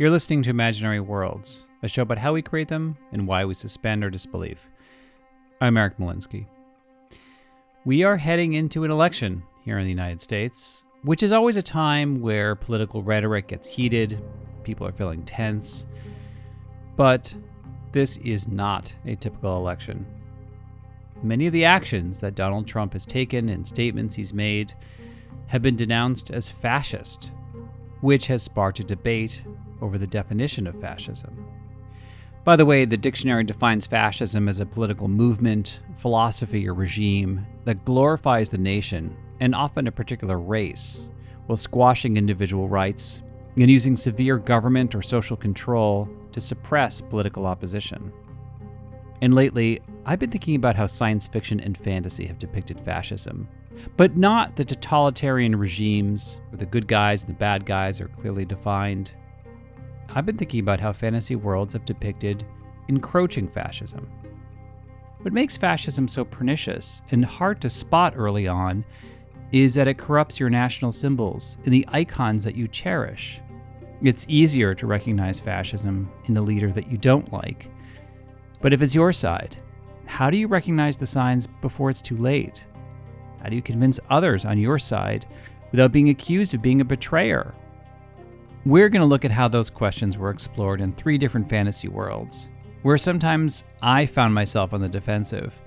You're listening to Imaginary Worlds, a show about how we create them and why we suspend our disbelief. I'm Eric Molinsky. We are heading into an election here in the United States, which is always a time where political rhetoric gets heated, people are feeling tense. But this is not a typical election. Many of the actions that Donald Trump has taken and statements he's made have been denounced as fascist, which has sparked a debate over the definition of fascism. By the way, the dictionary defines fascism as a political movement, philosophy, or regime that glorifies the nation and often a particular race, while squashing individual rights and using severe government or social control to suppress political opposition. And lately, I've been thinking about how science fiction and fantasy have depicted fascism, but not the totalitarian regimes where the good guys and the bad guys are clearly defined, I've been thinking about how fantasy worlds have depicted encroaching fascism. What makes fascism so pernicious and hard to spot early on is that it corrupts your national symbols and the icons that you cherish. It's easier to recognize fascism in a leader that you don't like. But if it's your side, how do you recognize the signs before it's too late? How do you convince others on your side without being accused of being a betrayer we're going to look at how those questions were explored in three different fantasy worlds, where sometimes I found myself on the defensive,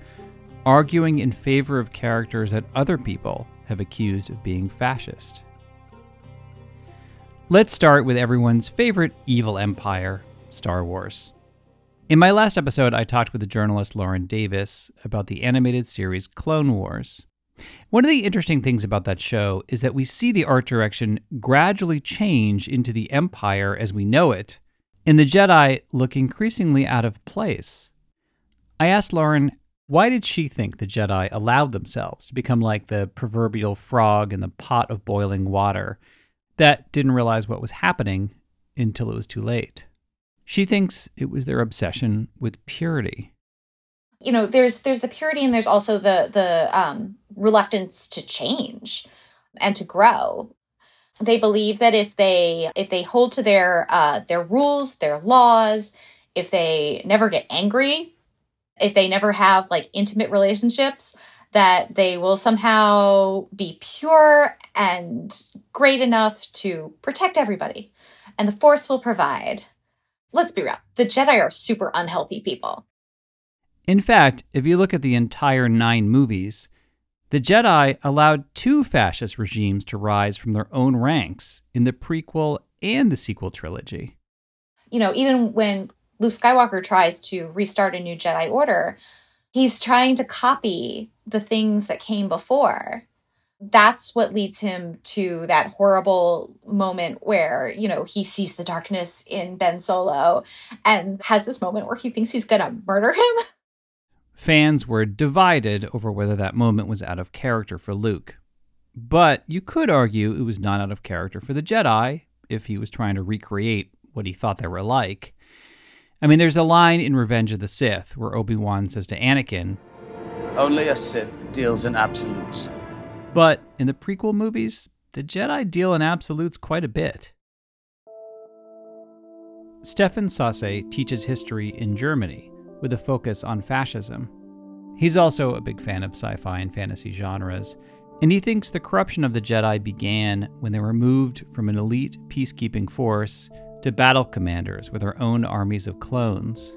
arguing in favor of characters that other people have accused of being fascist. Let's start with everyone's favorite evil empire, Star Wars. In my last episode, I talked with the journalist Lauren Davis about the animated series Clone Wars. One of the interesting things about that show is that we see the art direction gradually change into the Empire as we know it, and the Jedi look increasingly out of place. I asked Lauren, why did she think the Jedi allowed themselves to become like the proverbial frog in the pot of boiling water that didn't realize what was happening until it was too late? She thinks it was their obsession with purity you know there's there's the purity and there's also the the um, reluctance to change and to grow. They believe that if they if they hold to their uh, their rules their laws if they never get angry if they never have like intimate relationships that they will somehow be pure and great enough to protect everybody and the force will provide. Let's be real the jedi are super unhealthy people. In fact, if you look at the entire nine movies, the Jedi allowed two fascist regimes to rise from their own ranks in the prequel and the sequel trilogy. You know, even when Luke Skywalker tries to restart a new Jedi Order, he's trying to copy the things that came before. That's what leads him to that horrible moment where, you know, he sees the darkness in Ben Solo and has this moment where he thinks he's going to murder him. Fans were divided over whether that moment was out of character for Luke. But you could argue it was not out of character for the Jedi if he was trying to recreate what he thought they were like. I mean, there's a line in Revenge of the Sith where Obi Wan says to Anakin, Only a Sith deals in absolutes. But in the prequel movies, the Jedi deal in absolutes quite a bit. Stefan Sasse teaches history in Germany with a focus on fascism. He's also a big fan of sci fi and fantasy genres, And he thinks the corruption of the Jedi began when they were moved from an elite peacekeeping force to battle commanders with their own armies of clones.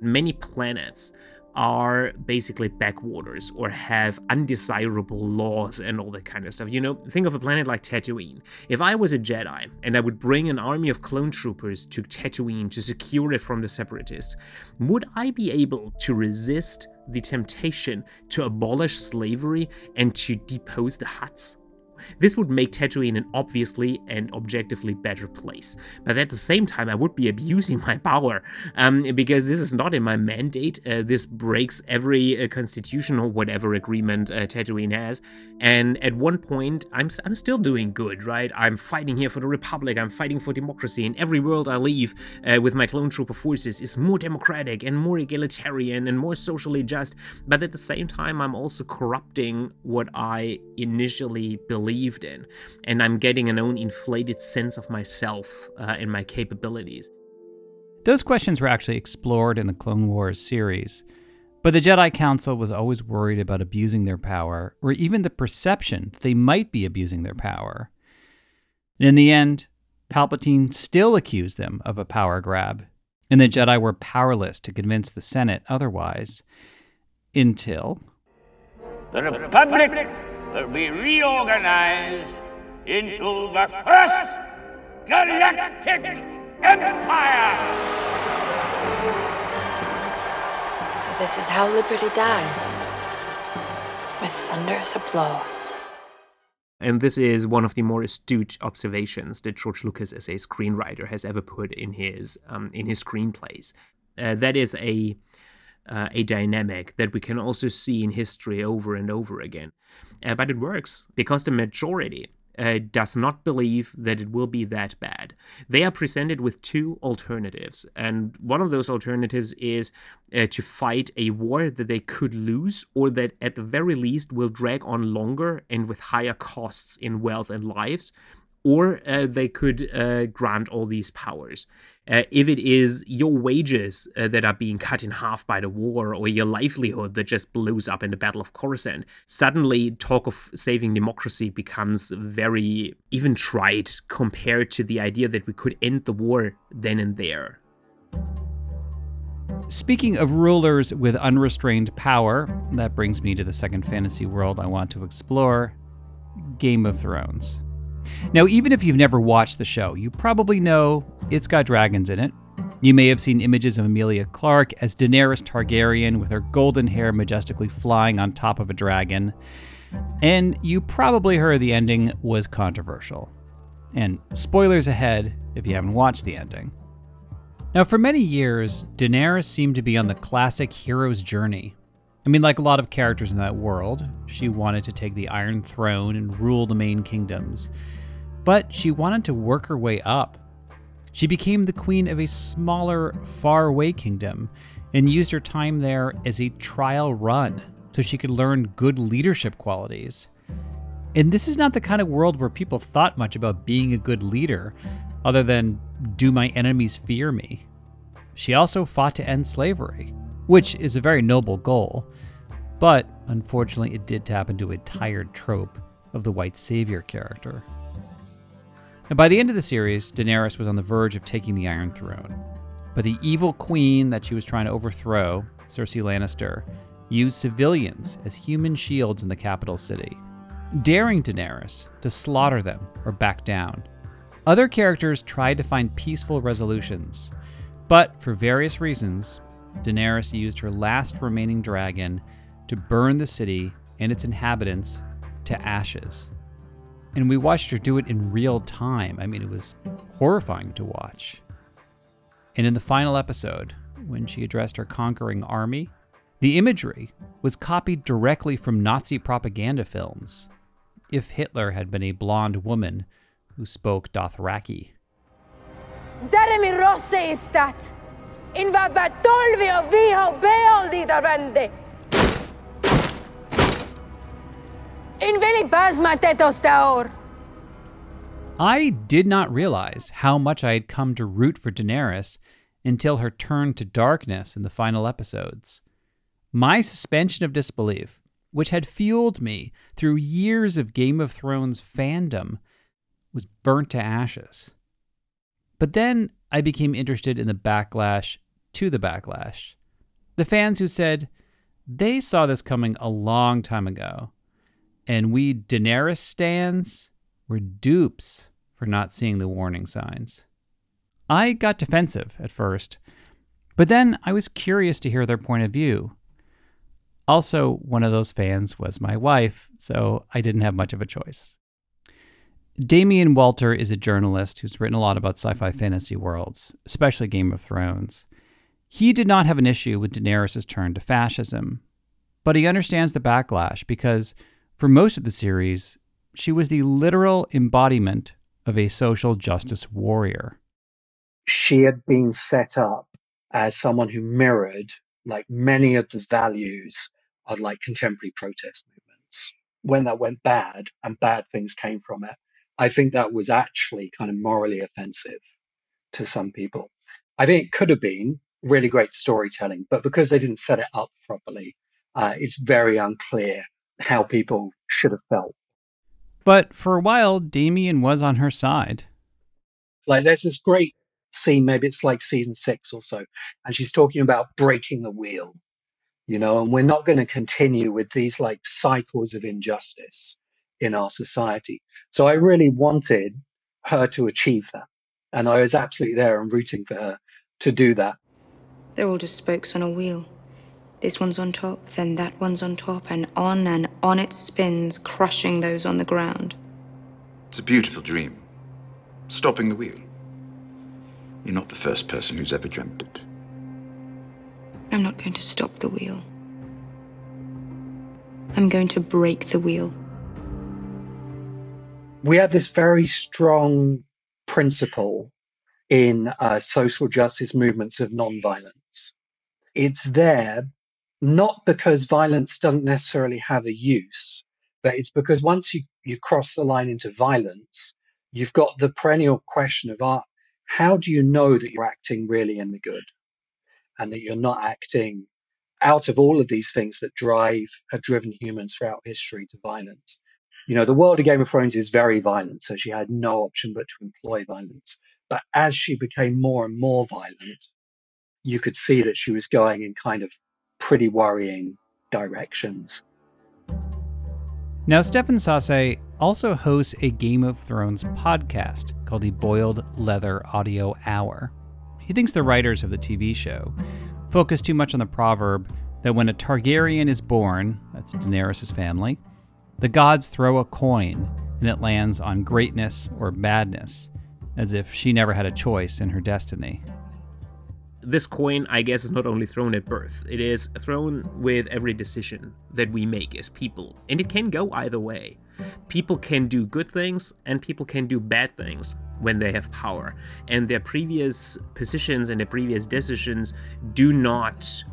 Many planets are basically backwaters or have undesirable laws and all that kind of stuff. You know, think of a planet like Tatooine. If I was a Jedi and I would bring an army of clone troopers to Tatooine to secure it from the separatists, would I be able to resist the temptation to abolish slavery and to depose the Hutts? This would make Tatooine an obviously and objectively better place. But at the same time, I would be abusing my power um, because this is not in my mandate. Uh, this breaks every uh, constitution or whatever agreement uh, Tatooine has. And at one point, I'm, I'm still doing good, right? I'm fighting here for the Republic, I'm fighting for democracy. In every world I leave uh, with my clone trooper forces is more democratic and more egalitarian and more socially just. But at the same time, I'm also corrupting what I initially believed believed in, and I'm getting an own inflated sense of myself uh, and my capabilities. Those questions were actually explored in the Clone Wars series, but the Jedi Council was always worried about abusing their power, or even the perception that they might be abusing their power. And in the end, Palpatine still accused them of a power grab, and the Jedi were powerless to convince the Senate otherwise. Until. The Republic will be reorganized into the first galactic empire. So this is how liberty dies. With thunderous applause. And this is one of the more astute observations that George Lucas, as a screenwriter, has ever put in his um, in his screenplays. Uh, that is a uh, a dynamic that we can also see in history over and over again. Uh, but it works because the majority uh, does not believe that it will be that bad. They are presented with two alternatives, and one of those alternatives is uh, to fight a war that they could lose, or that at the very least will drag on longer and with higher costs in wealth and lives, or uh, they could uh, grant all these powers. Uh, if it is your wages uh, that are being cut in half by the war, or your livelihood that just blows up in the Battle of Coruscant, suddenly talk of saving democracy becomes very even trite compared to the idea that we could end the war then and there. Speaking of rulers with unrestrained power, that brings me to the second fantasy world I want to explore Game of Thrones. Now, even if you've never watched the show, you probably know it's got dragons in it. You may have seen images of Emilia Clarke as Daenerys Targaryen with her golden hair majestically flying on top of a dragon. And you probably heard the ending was controversial. And spoilers ahead if you haven't watched the ending. Now, for many years, Daenerys seemed to be on the classic hero's journey. I mean, like a lot of characters in that world, she wanted to take the Iron Throne and rule the main kingdoms but she wanted to work her way up. She became the queen of a smaller, faraway kingdom and used her time there as a trial run so she could learn good leadership qualities. And this is not the kind of world where people thought much about being a good leader, other than, do my enemies fear me? She also fought to end slavery, which is a very noble goal, but unfortunately, it did tap into a tired trope of the white savior character. And by the end of the series, Daenerys was on the verge of taking the Iron Throne. But the evil queen that she was trying to overthrow, Cersei Lannister, used civilians as human shields in the capital city, daring Daenerys to slaughter them or back down. Other characters tried to find peaceful resolutions, but for various reasons, Daenerys used her last remaining dragon to burn the city and its inhabitants to ashes. And we watched her do it in real time. I mean, it was horrifying to watch. And in the final episode, when she addressed her conquering army, the imagery was copied directly from Nazi propaganda films. If Hitler had been a blonde woman who spoke Dothraki. Rosse istat! In va batolvio viho beoldi I did not realize how much I had come to root for Daenerys until her turn to darkness in the final episodes. My suspension of disbelief which had fueled me through years of Game of Thrones fandom, was burnt to ashes. But then I became interested in the backlash to the backlash. The fans who said they saw this coming a long time ago, and we Daenerys stands were dupes for not seeing the warning signs. I got defensive at first, but then I was curious to hear their point of view. Also, one of those fans was my wife, so I didn't have much of a choice. Damien Walter is a journalist who's written a lot about sci fi fantasy worlds, especially Game of Thrones. He did not have an issue with Daenerys' turn to fascism, but he understands the backlash because, for most of the series, she was the literal embodiment of a social justice warrior. She had been set up as someone who mirrored like many of the values of like contemporary protest movements. When that went bad and bad things came from it, I think that was actually kind of morally offensive to some people. I think it could have been really great storytelling, but because they didn't set it up properly, uh, it's very unclear how people should have felt. But for a while, Damien was on her side. Like there's this great scene, maybe it's like season six or so, and she's talking about breaking the wheel, you know, and we're not going to continue with these like cycles of injustice in our society. So I really wanted her to achieve that. And I was absolutely there and rooting for her to do that. They're all just spokes on a wheel. This one's on top, then that one's on top, and on and on it spins, crushing those on the ground. It's a beautiful dream. Stopping the wheel. You're not the first person who's ever dreamt it. I'm not going to stop the wheel. I'm going to break the wheel. We have this very strong principle in uh, social justice movements of nonviolence. It's there not because violence doesn't necessarily have a use, but it's because once you, you cross the line into violence, you've got the perennial question of art how do you know that you're acting really in the good and that you're not acting out of all of these things that drive have driven humans throughout history to violence? You know the world of game of thrones is very violent so she had no option but to employ violence. But as she became more and more violent you could see that she was going in kind of pretty worrying directions now, Stefan Sasse also hosts a Game of Thrones podcast called the Boiled Leather Audio Hour. He thinks the writers of the TV show focus too much on the proverb that when a Targaryen is born, that's Daenerys' family, the gods throw a coin and it lands on greatness or badness, as if she never had a choice in her destiny this coin, I guess, is not only thrown at birth, it is thrown with every decision that we make as people. And it can go either way. People can do good things and people can do bad things when they have power. And their previous positions and their previous decisions do not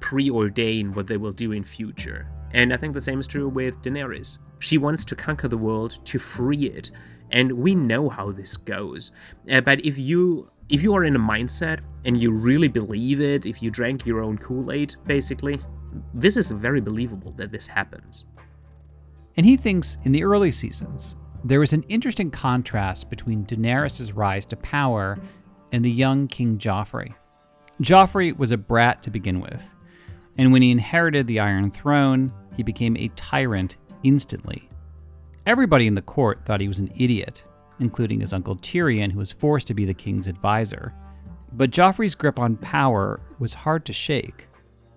preordain what they will do in future. And I think the same is true with Daenerys. She wants to conquer the world, to free it, and we know how this goes. Uh, but if you if you are in a mindset and you really believe it, if you drank your own Kool Aid, basically, this is very believable that this happens. And he thinks in the early seasons, there was an interesting contrast between Daenerys' rise to power and the young King Joffrey. Joffrey was a brat to begin with, and when he inherited the Iron Throne, he became a tyrant instantly. Everybody in the court thought he was an idiot, including his uncle Tyrion, who was forced to be the king's advisor. But Joffrey's grip on power was hard to shake.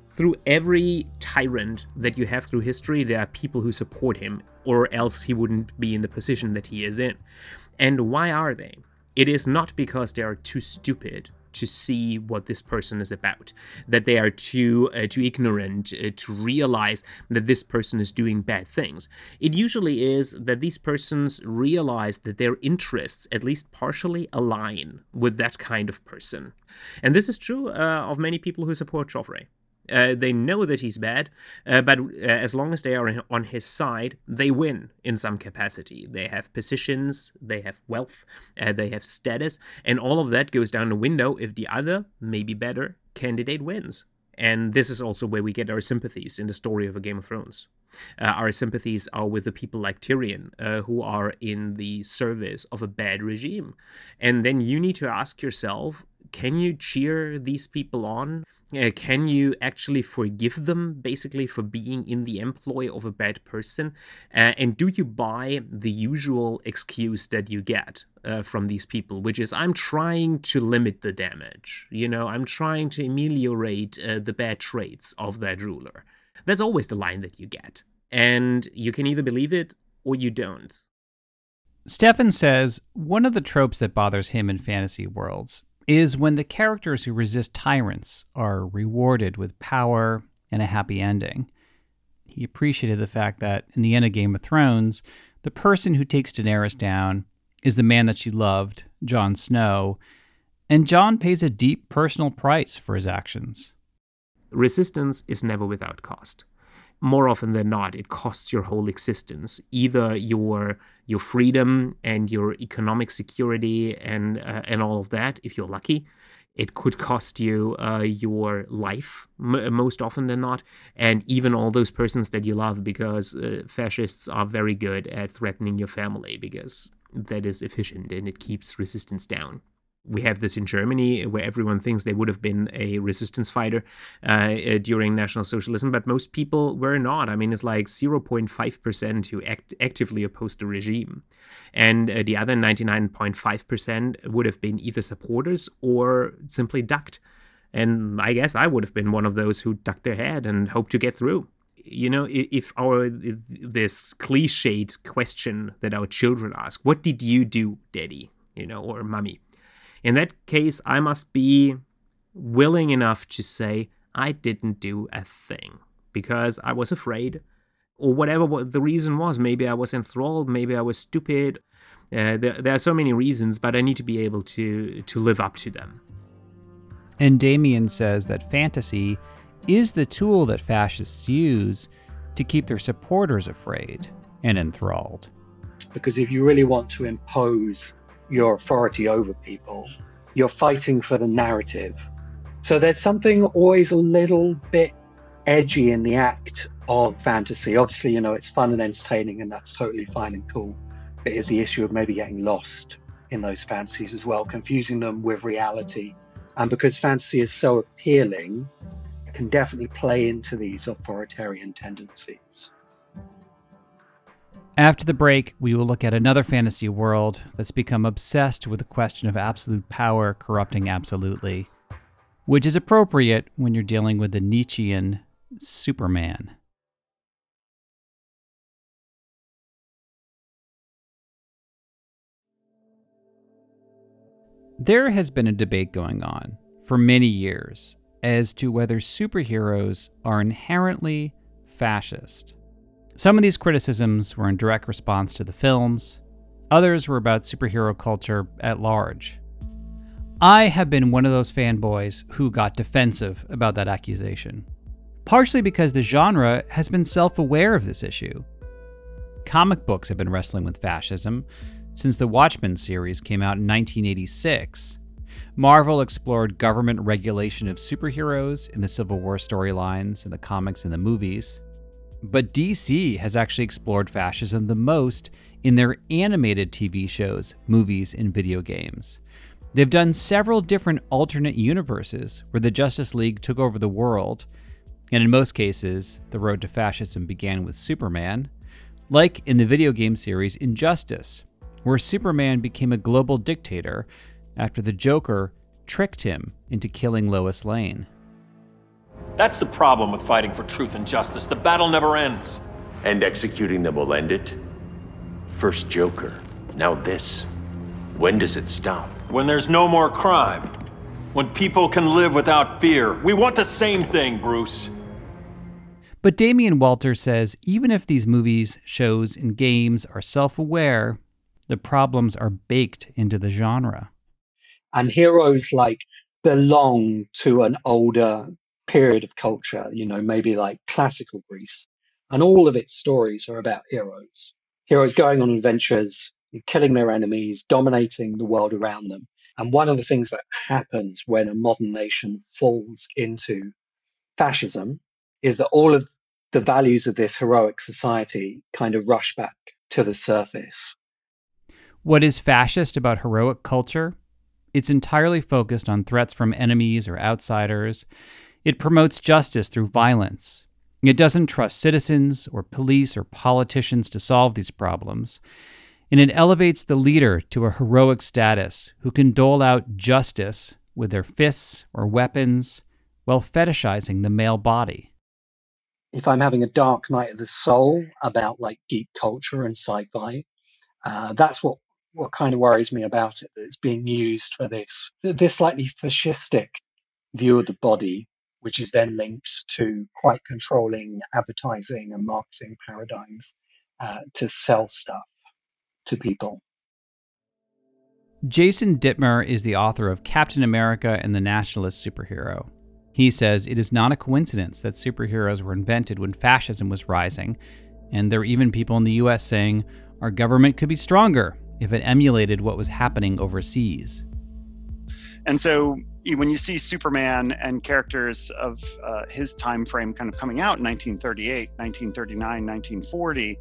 Through every tyrant that you have through history, there are people who support him, or else he wouldn't be in the position that he is in. And why are they? It is not because they are too stupid to see what this person is about, that they are too uh, too ignorant uh, to realize that this person is doing bad things. It usually is that these persons realize that their interests, at least partially, align with that kind of person, and this is true uh, of many people who support Joffrey. Uh, they know that he's bad, uh, but uh, as long as they are on his side, they win in some capacity. They have positions, they have wealth, uh, they have status, and all of that goes down the window if the other, maybe better, candidate wins. And this is also where we get our sympathies in the story of a Game of Thrones. Uh, our sympathies are with the people like Tyrion, uh, who are in the service of a bad regime. And then you need to ask yourself can you cheer these people on? Uh, can you actually forgive them basically for being in the employ of a bad person? Uh, and do you buy the usual excuse that you get uh, from these people, which is, I'm trying to limit the damage? You know, I'm trying to ameliorate uh, the bad traits of that ruler. That's always the line that you get. And you can either believe it or you don't. Stefan says one of the tropes that bothers him in fantasy worlds is when the characters who resist tyrants are rewarded with power and a happy ending. He appreciated the fact that in the end of Game of Thrones, the person who takes Daenerys down is the man that she loved, Jon Snow, and Jon pays a deep personal price for his actions. Resistance is never without cost. More often than not, it costs your whole existence, either your your freedom and your economic security and uh, and all of that if you're lucky. It could cost you uh, your life m- most often than not and even all those persons that you love because uh, fascists are very good at threatening your family because that is efficient and it keeps resistance down we have this in Germany where everyone thinks they would have been a resistance fighter uh, uh during National Socialism, but most people were not. I mean, it's like 0.5% who act- actively opposed the regime. And uh, the other 99.5% would have been either supporters or simply ducked. And I guess I would have been one of those who ducked their head and hoped to get through. You know, if our this cliched question that our children ask, "What did you do, Daddy?" You know, or "Mummy," In that case, I must be willing enough to say, I didn't do a thing because I was afraid or whatever the reason was. Maybe I was enthralled, maybe I was stupid. Uh, there, there, are so many reasons, but I need to be able to, to live up to them. And Damien says that fantasy is the tool that fascists use to keep their supporters afraid and enthralled. Because if you really want to impose your authority over people. You're fighting for the narrative. So there's something always a little bit edgy in the act of fantasy. Obviously, you know, it's fun and entertaining, and that's totally fine and cool. But it is the issue of maybe getting lost in those fantasies as well, confusing them with reality. And because fantasy is so appealing, it can definitely play into these authoritarian tendencies. After the break, we will look at another fantasy world that's become obsessed with the question of absolute power corrupting absolutely, which is appropriate when you're dealing with the Nietzschean Superman. There has been a debate going on for many years as to whether superheroes are inherently fascist. Some of these criticisms were in direct response to the films, others were about superhero culture at large. I have been one of those fanboys who got defensive about that accusation, partially because the genre has been self aware of this issue. Comic books have been wrestling with fascism since the Watchmen series came out in 1986. Marvel explored government regulation of superheroes in the Civil War storylines, in the comics, and the movies. But DC has actually explored fascism the most in their animated TV shows, movies, and video games. They've done several different alternate universes where the Justice League took over the world, and in most cases, the road to fascism began with Superman, like in the video game series Injustice, where Superman became a global dictator after the Joker tricked him into killing Lois Lane. That's the problem with fighting for truth and justice. The battle never ends. And executing them will end it? First Joker, now this. When does it stop? When there's no more crime. When people can live without fear. We want the same thing, Bruce. But Damien Walter says even if these movies, shows, and games are self aware, the problems are baked into the genre. And heroes like belong to an older period of culture, you know, maybe like classical Greece. And all of its stories are about heroes. Heroes going on adventures, killing their enemies, dominating the world around them. And one of the things that happens when a modern nation falls into fascism is that all of the values of this heroic society kind of rush back to the surface. What is fascist about heroic culture? It's entirely focused on threats from enemies or outsiders. It promotes justice through violence. It doesn't trust citizens or police or politicians to solve these problems. And it elevates the leader to a heroic status who can dole out justice with their fists or weapons while fetishizing the male body. If I'm having a dark night of the soul about like geek culture and sci-fi, uh, that's what what kind of worries me about it. That it's being used for this this slightly fascistic view of the body, which is then linked to quite controlling advertising and marketing paradigms uh, to sell stuff to people. Jason Dittmer is the author of Captain America and the Nationalist Superhero. He says it is not a coincidence that superheroes were invented when fascism was rising, and there are even people in the US saying our government could be stronger if it emulated what was happening overseas. And so when you see Superman and characters of uh, his time frame kind of coming out in 1938, 1939, 1940,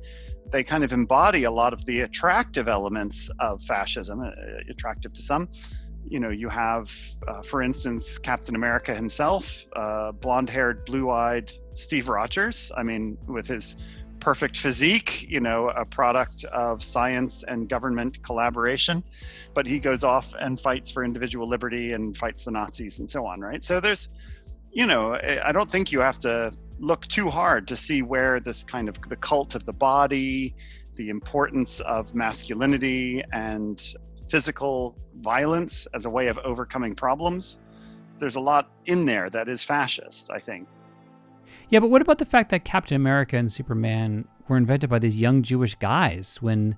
they kind of embody a lot of the attractive elements of fascism, uh, attractive to some. You know, you have, uh, for instance, Captain America himself, uh, blonde haired, blue eyed Steve Rogers. I mean, with his perfect physique, you know, a product of science and government collaboration. But he goes off and fights for individual liberty and fights the Nazis and so on, right? So there's, you know, I don't think you have to look too hard to see where this kind of the cult of the body, the importance of masculinity and physical violence as a way of overcoming problems. There's a lot in there that is fascist, I think. Yeah, but what about the fact that Captain America and Superman were invented by these young Jewish guys when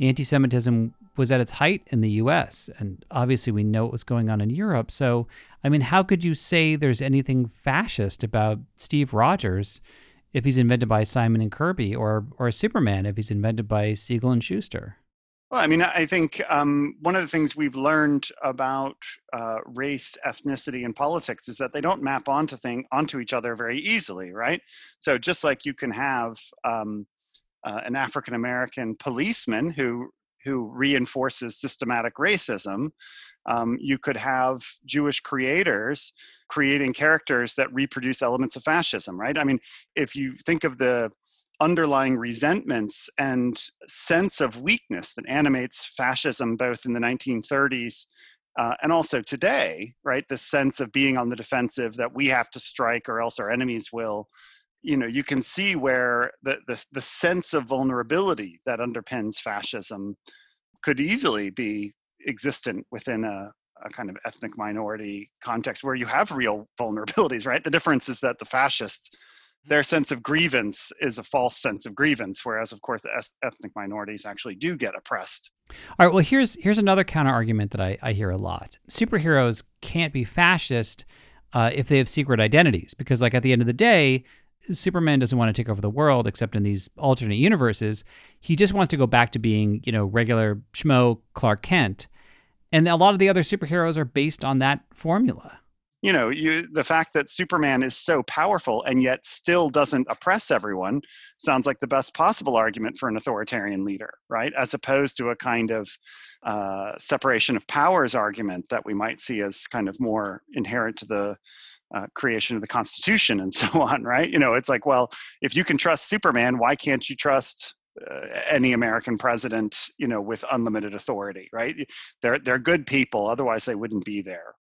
anti Semitism was at its height in the US? And obviously, we know what was going on in Europe. So, I mean, how could you say there's anything fascist about Steve Rogers if he's invented by Simon and Kirby, or, or Superman if he's invented by Siegel and Shuster? Well, I mean, I think um, one of the things we've learned about uh, race, ethnicity, and politics is that they don't map onto thing onto each other very easily, right? So just like you can have um, uh, an African American policeman who who reinforces systematic racism, um, you could have Jewish creators creating characters that reproduce elements of fascism, right? I mean, if you think of the underlying resentments and sense of weakness that animates fascism both in the 1930s uh, and also today, right? The sense of being on the defensive that we have to strike or else our enemies will. You know, you can see where the, the, the sense of vulnerability that underpins fascism could easily be existent within a, a kind of ethnic minority context where you have real vulnerabilities, right? The difference is that the fascists their sense of grievance is a false sense of grievance whereas of course the ethnic minorities actually do get oppressed. All right well here's here's another counter argument that I, I hear a lot. Superheroes can't be fascist uh, if they have secret identities because like at the end of the day superman doesn't want to take over the world except in these alternate universes. He just wants to go back to being you know regular schmo clark kent. And a lot of the other superheroes are based on that formula you know you the fact that superman is so powerful and yet still doesn't oppress everyone sounds like the best possible argument for an authoritarian leader right as opposed to a kind of uh, separation of powers argument that we might see as kind of more inherent to the uh, creation of the constitution and so on right you know it's like well if you can trust superman why can't you trust uh, any American president, you know, with unlimited authority, right? They're they're good people, otherwise they wouldn't be there.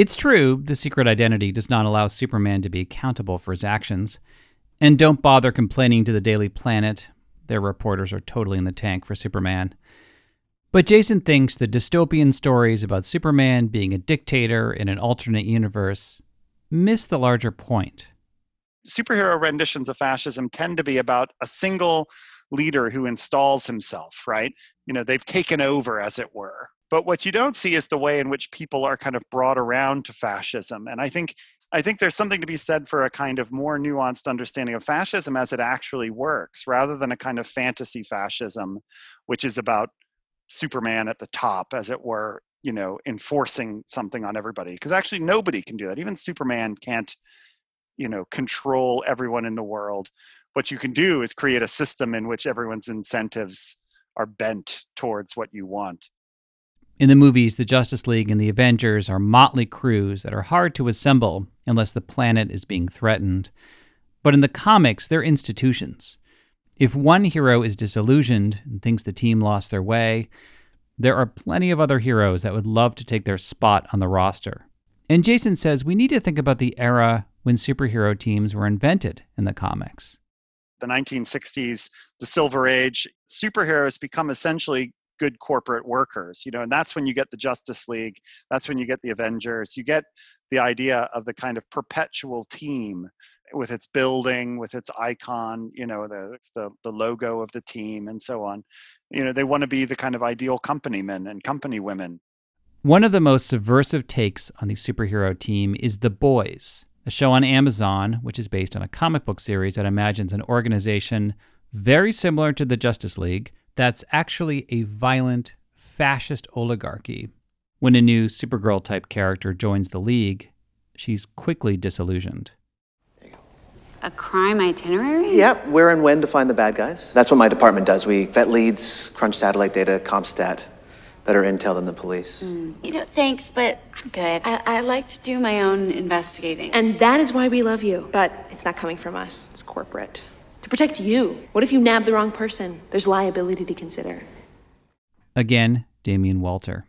It's true, the secret identity does not allow Superman to be accountable for his actions. And don't bother complaining to the Daily Planet. Their reporters are totally in the tank for Superman. But Jason thinks the dystopian stories about Superman being a dictator in an alternate universe miss the larger point. Superhero renditions of fascism tend to be about a single leader who installs himself, right? You know, they've taken over, as it were. But what you don't see is the way in which people are kind of brought around to fascism. And I think I think there's something to be said for a kind of more nuanced understanding of fascism as it actually works, rather than a kind of fantasy fascism, which is about Superman at the top, as it were, you know, enforcing something on everybody. Because actually, nobody can do that. Even Superman can't, you know, control everyone in the world. What you can do is create a system in which everyone's incentives are bent towards what you want. In the movies, the Justice League and the Avengers are motley crews that are hard to assemble unless the planet is being threatened. But in the comics, they're institutions. If one hero is disillusioned and thinks the team lost their way, there are plenty of other heroes that would love to take their spot on the roster. And Jason says we need to think about the era when superhero teams were invented in the comics. The 1960s, the Silver Age, superheroes become essentially good corporate workers you know and that's when you get the justice league that's when you get the avengers you get the idea of the kind of perpetual team with its building with its icon you know the, the the, logo of the team and so on. You know they want to be the kind of ideal company men and company women. One of the most subversive takes on the superhero team is the boys a show on amazon which is based on a comic book series that imagines an organization very similar to the justice league that's actually a violent, fascist oligarchy. When a new Supergirl type character joins the League, she's quickly disillusioned. A crime itinerary? Yep, where and when to find the bad guys. That's what my department does. We vet leads, crunch satellite data, CompStat. Better intel than the police. Mm. You know, thanks, but I'm good. I, I like to do my own investigating. And that is why we love you. But it's not coming from us, it's corporate to protect you. What if you nab the wrong person? There's liability to consider. Again, Damien Walter.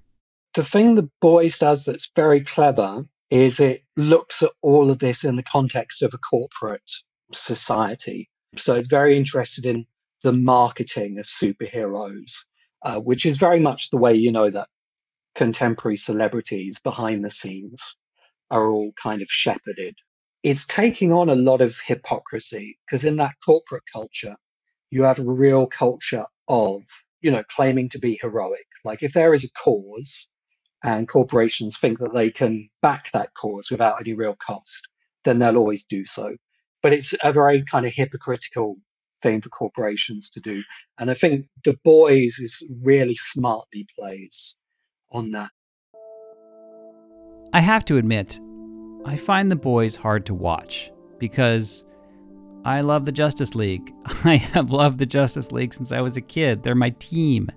The thing the boys does that's very clever is it looks at all of this in the context of a corporate society. So it's very interested in the marketing of superheroes, uh, which is very much the way you know that contemporary celebrities behind the scenes are all kind of shepherded it's taking on a lot of hypocrisy because in that corporate culture, you have a real culture of, you know, claiming to be heroic. Like if there is a cause and corporations think that they can back that cause without any real cost, then they'll always do so. But it's a very kind of hypocritical thing for corporations to do. And I think The Boys is really smartly plays on that. I have to admit, I find the boys hard to watch because I love the Justice League. I have loved the Justice League since I was a kid. They're my team.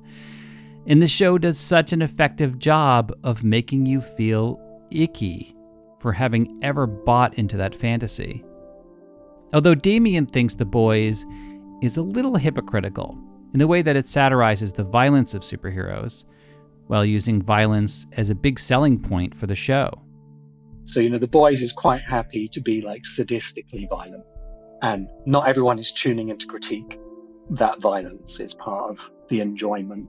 And the show does such an effective job of making you feel icky for having ever bought into that fantasy. Although Damien thinks The Boys is a little hypocritical in the way that it satirizes the violence of superheroes while using violence as a big selling point for the show. So, you know, the boys is quite happy to be like sadistically violent. And not everyone is tuning in to critique that violence is part of the enjoyment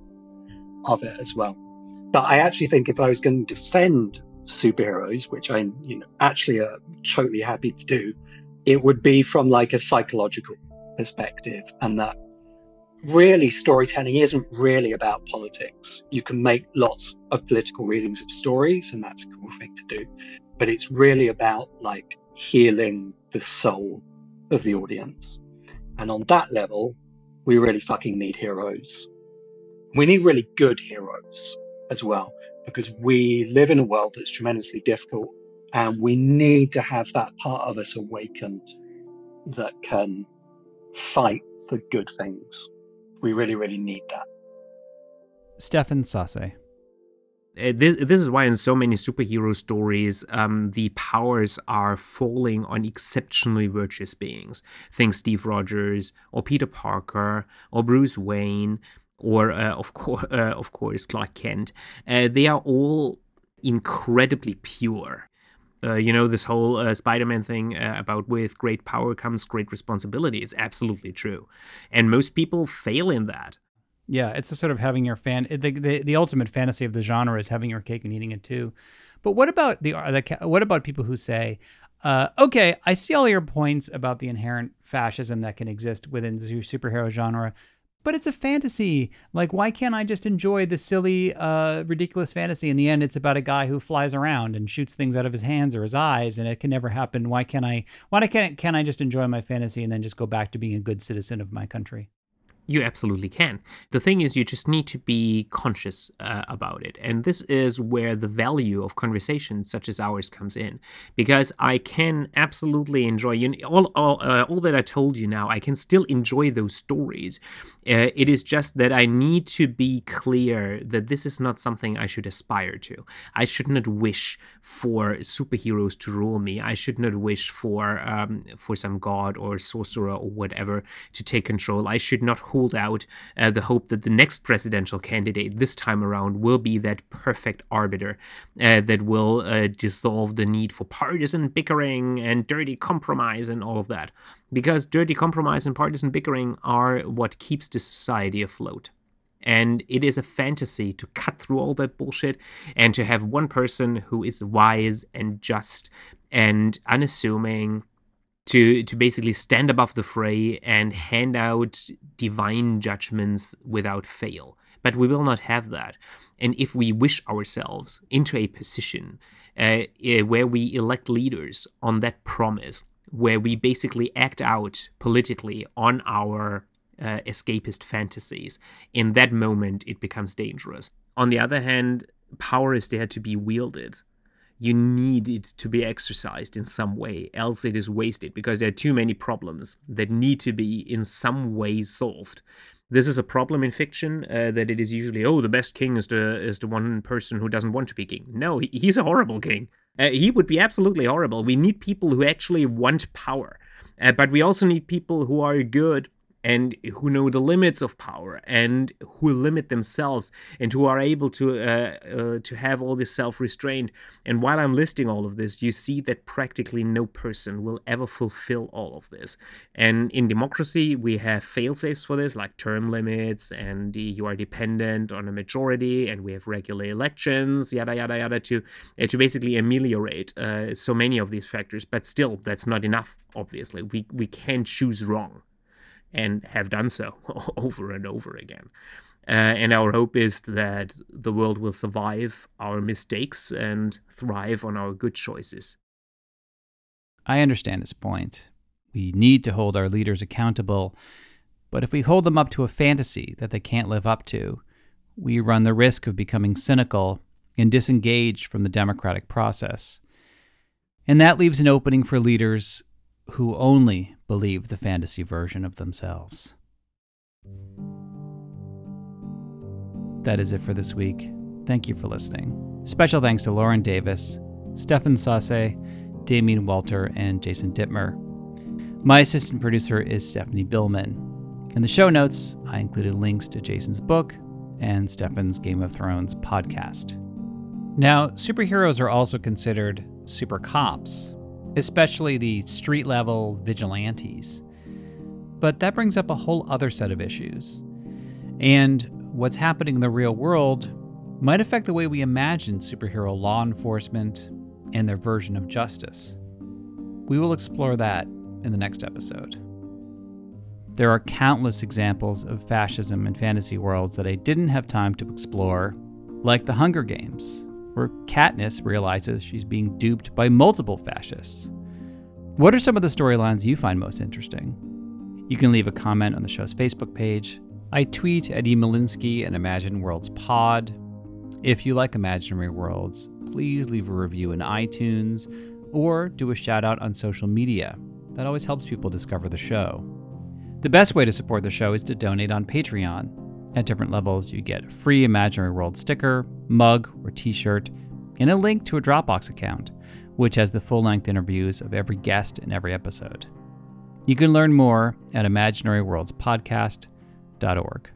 of it as well. But I actually think if I was going to defend superheroes, which I, you know, actually are totally happy to do, it would be from like a psychological perspective and that really storytelling isn't really about politics. You can make lots of political readings of stories, and that's a cool thing to do but it's really about like healing the soul of the audience. And on that level, we really fucking need heroes. We need really good heroes as well, because we live in a world that's tremendously difficult and we need to have that part of us awakened that can fight for good things. We really, really need that. Stefan Sasse. Uh, this, this is why in so many superhero stories um, the powers are falling on exceptionally virtuous beings. Think steve rogers or peter parker or bruce wayne or uh, of, course, uh, of course clark kent. Uh, they are all incredibly pure. Uh, you know this whole uh, spider-man thing about with great power comes great responsibility is absolutely true. And most people fail in that yeah, it's a sort of having your fan. The, the, the ultimate fantasy of the genre is having your cake and eating it too. But what about the, the what about people who say, uh, okay, I see all your points about the inherent fascism that can exist within the superhero genre, but it's a fantasy. Like, why can't I just enjoy the silly, uh, ridiculous fantasy? In the end, it's about a guy who flies around and shoots things out of his hands or his eyes, and it can never happen. Why can't I? Why can't can I just enjoy my fantasy and then just go back to being a good citizen of my country? You absolutely can. The thing is, you just need to be conscious uh, about it. And this is where the value of conversations such as ours comes in. Because I can absolutely enjoy you all, all, uh, all that I told you now, I can still enjoy those stories. Uh, it is just that I need to be clear that this is not something I should aspire to. I should not wish for superheroes to rule me. I should not wish for um, for some god or sorcerer or whatever to take control. I should not hold out uh, the hope that the next presidential candidate this time around will be that perfect arbiter uh, that will uh, dissolve the need for partisan bickering and dirty compromise and all of that. Because dirty compromise and partisan bickering are what keeps the society afloat. And it is a fantasy to cut through all that bullshit and to have one person who is wise and just and unassuming to to basically stand above the fray and hand out divine judgments without fail. But we will not have that. And if we wish ourselves into a position uh, uh, where we elect leaders on that promise, where we basically act out politically on our uh, escapist fantasies, in that moment it becomes dangerous. On the other hand, power is there to be wielded you need it to be exercised in some way, else it is wasted because there are too many problems that need to be in some way solved. This is a problem in fiction uh, that it is usually oh the best king is the is the one person who doesn't want to be king. No, he, he's a horrible king. Uh, he would be absolutely horrible. We need people who actually want power, uh, but we also need people who are good and who know the limits of power and who limit themselves and who are able to uh, uh, to have all this self-restraint. And while i'm listing all of this you see that practically no person will ever fulfill all of this. And in democracy we have fail-safes for this like term limits and you are dependent on a majority and we have regular elections yada yada yada to uh, to basically ameliorate uh, so many of these factors. But still that's not enough obviously. We we can't choose wrong and have done so over and over again. Uh, and our hope is that the world will survive our mistakes and thrive on our good choices. I understand his point. We need to hold our leaders accountable, but if we hold them up to a fantasy that they can't live up to, we run the risk of becoming cynical and disengaged from the democratic process. And that leaves an opening for leaders who only believe the fantasy version of themselves. That is it for this week. Thank you for listening. Special thanks to Lauren Davis, Stefan Sasse, Damien Walter, and Jason Dittmer. My assistant producer is Stephanie Billman. In the show notes, I included links to Jason's book and Stefan's Game of Thrones podcast. Now, superheroes are also considered super cops, especially the street level vigilantes. But that brings up a whole other set of issues. And what's happening in the real world might affect the way we imagine superhero law enforcement and their version of justice. We will explore that in the next episode. There are countless examples of fascism in fantasy worlds that I didn't have time to explore, like the Hunger Games, where Katniss realizes she's being duped by multiple fascists. What are some of the storylines you find most interesting? You can leave a comment on the show's Facebook page. I tweet at Emolinsky and Imagine Worlds Pod. If you like Imaginary Worlds, please leave a review in iTunes or do a shout out on social media. That always helps people discover the show. The best way to support the show is to donate on Patreon. At different levels, you get a free Imaginary World sticker, mug, or t shirt, and a link to a Dropbox account, which has the full length interviews of every guest in every episode. You can learn more at imaginaryworldspodcast.org.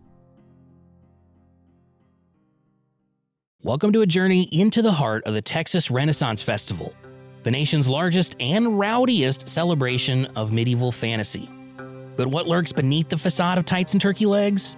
Welcome to a journey into the heart of the Texas Renaissance Festival, the nation's largest and rowdiest celebration of medieval fantasy. But what lurks beneath the facade of tights and turkey legs?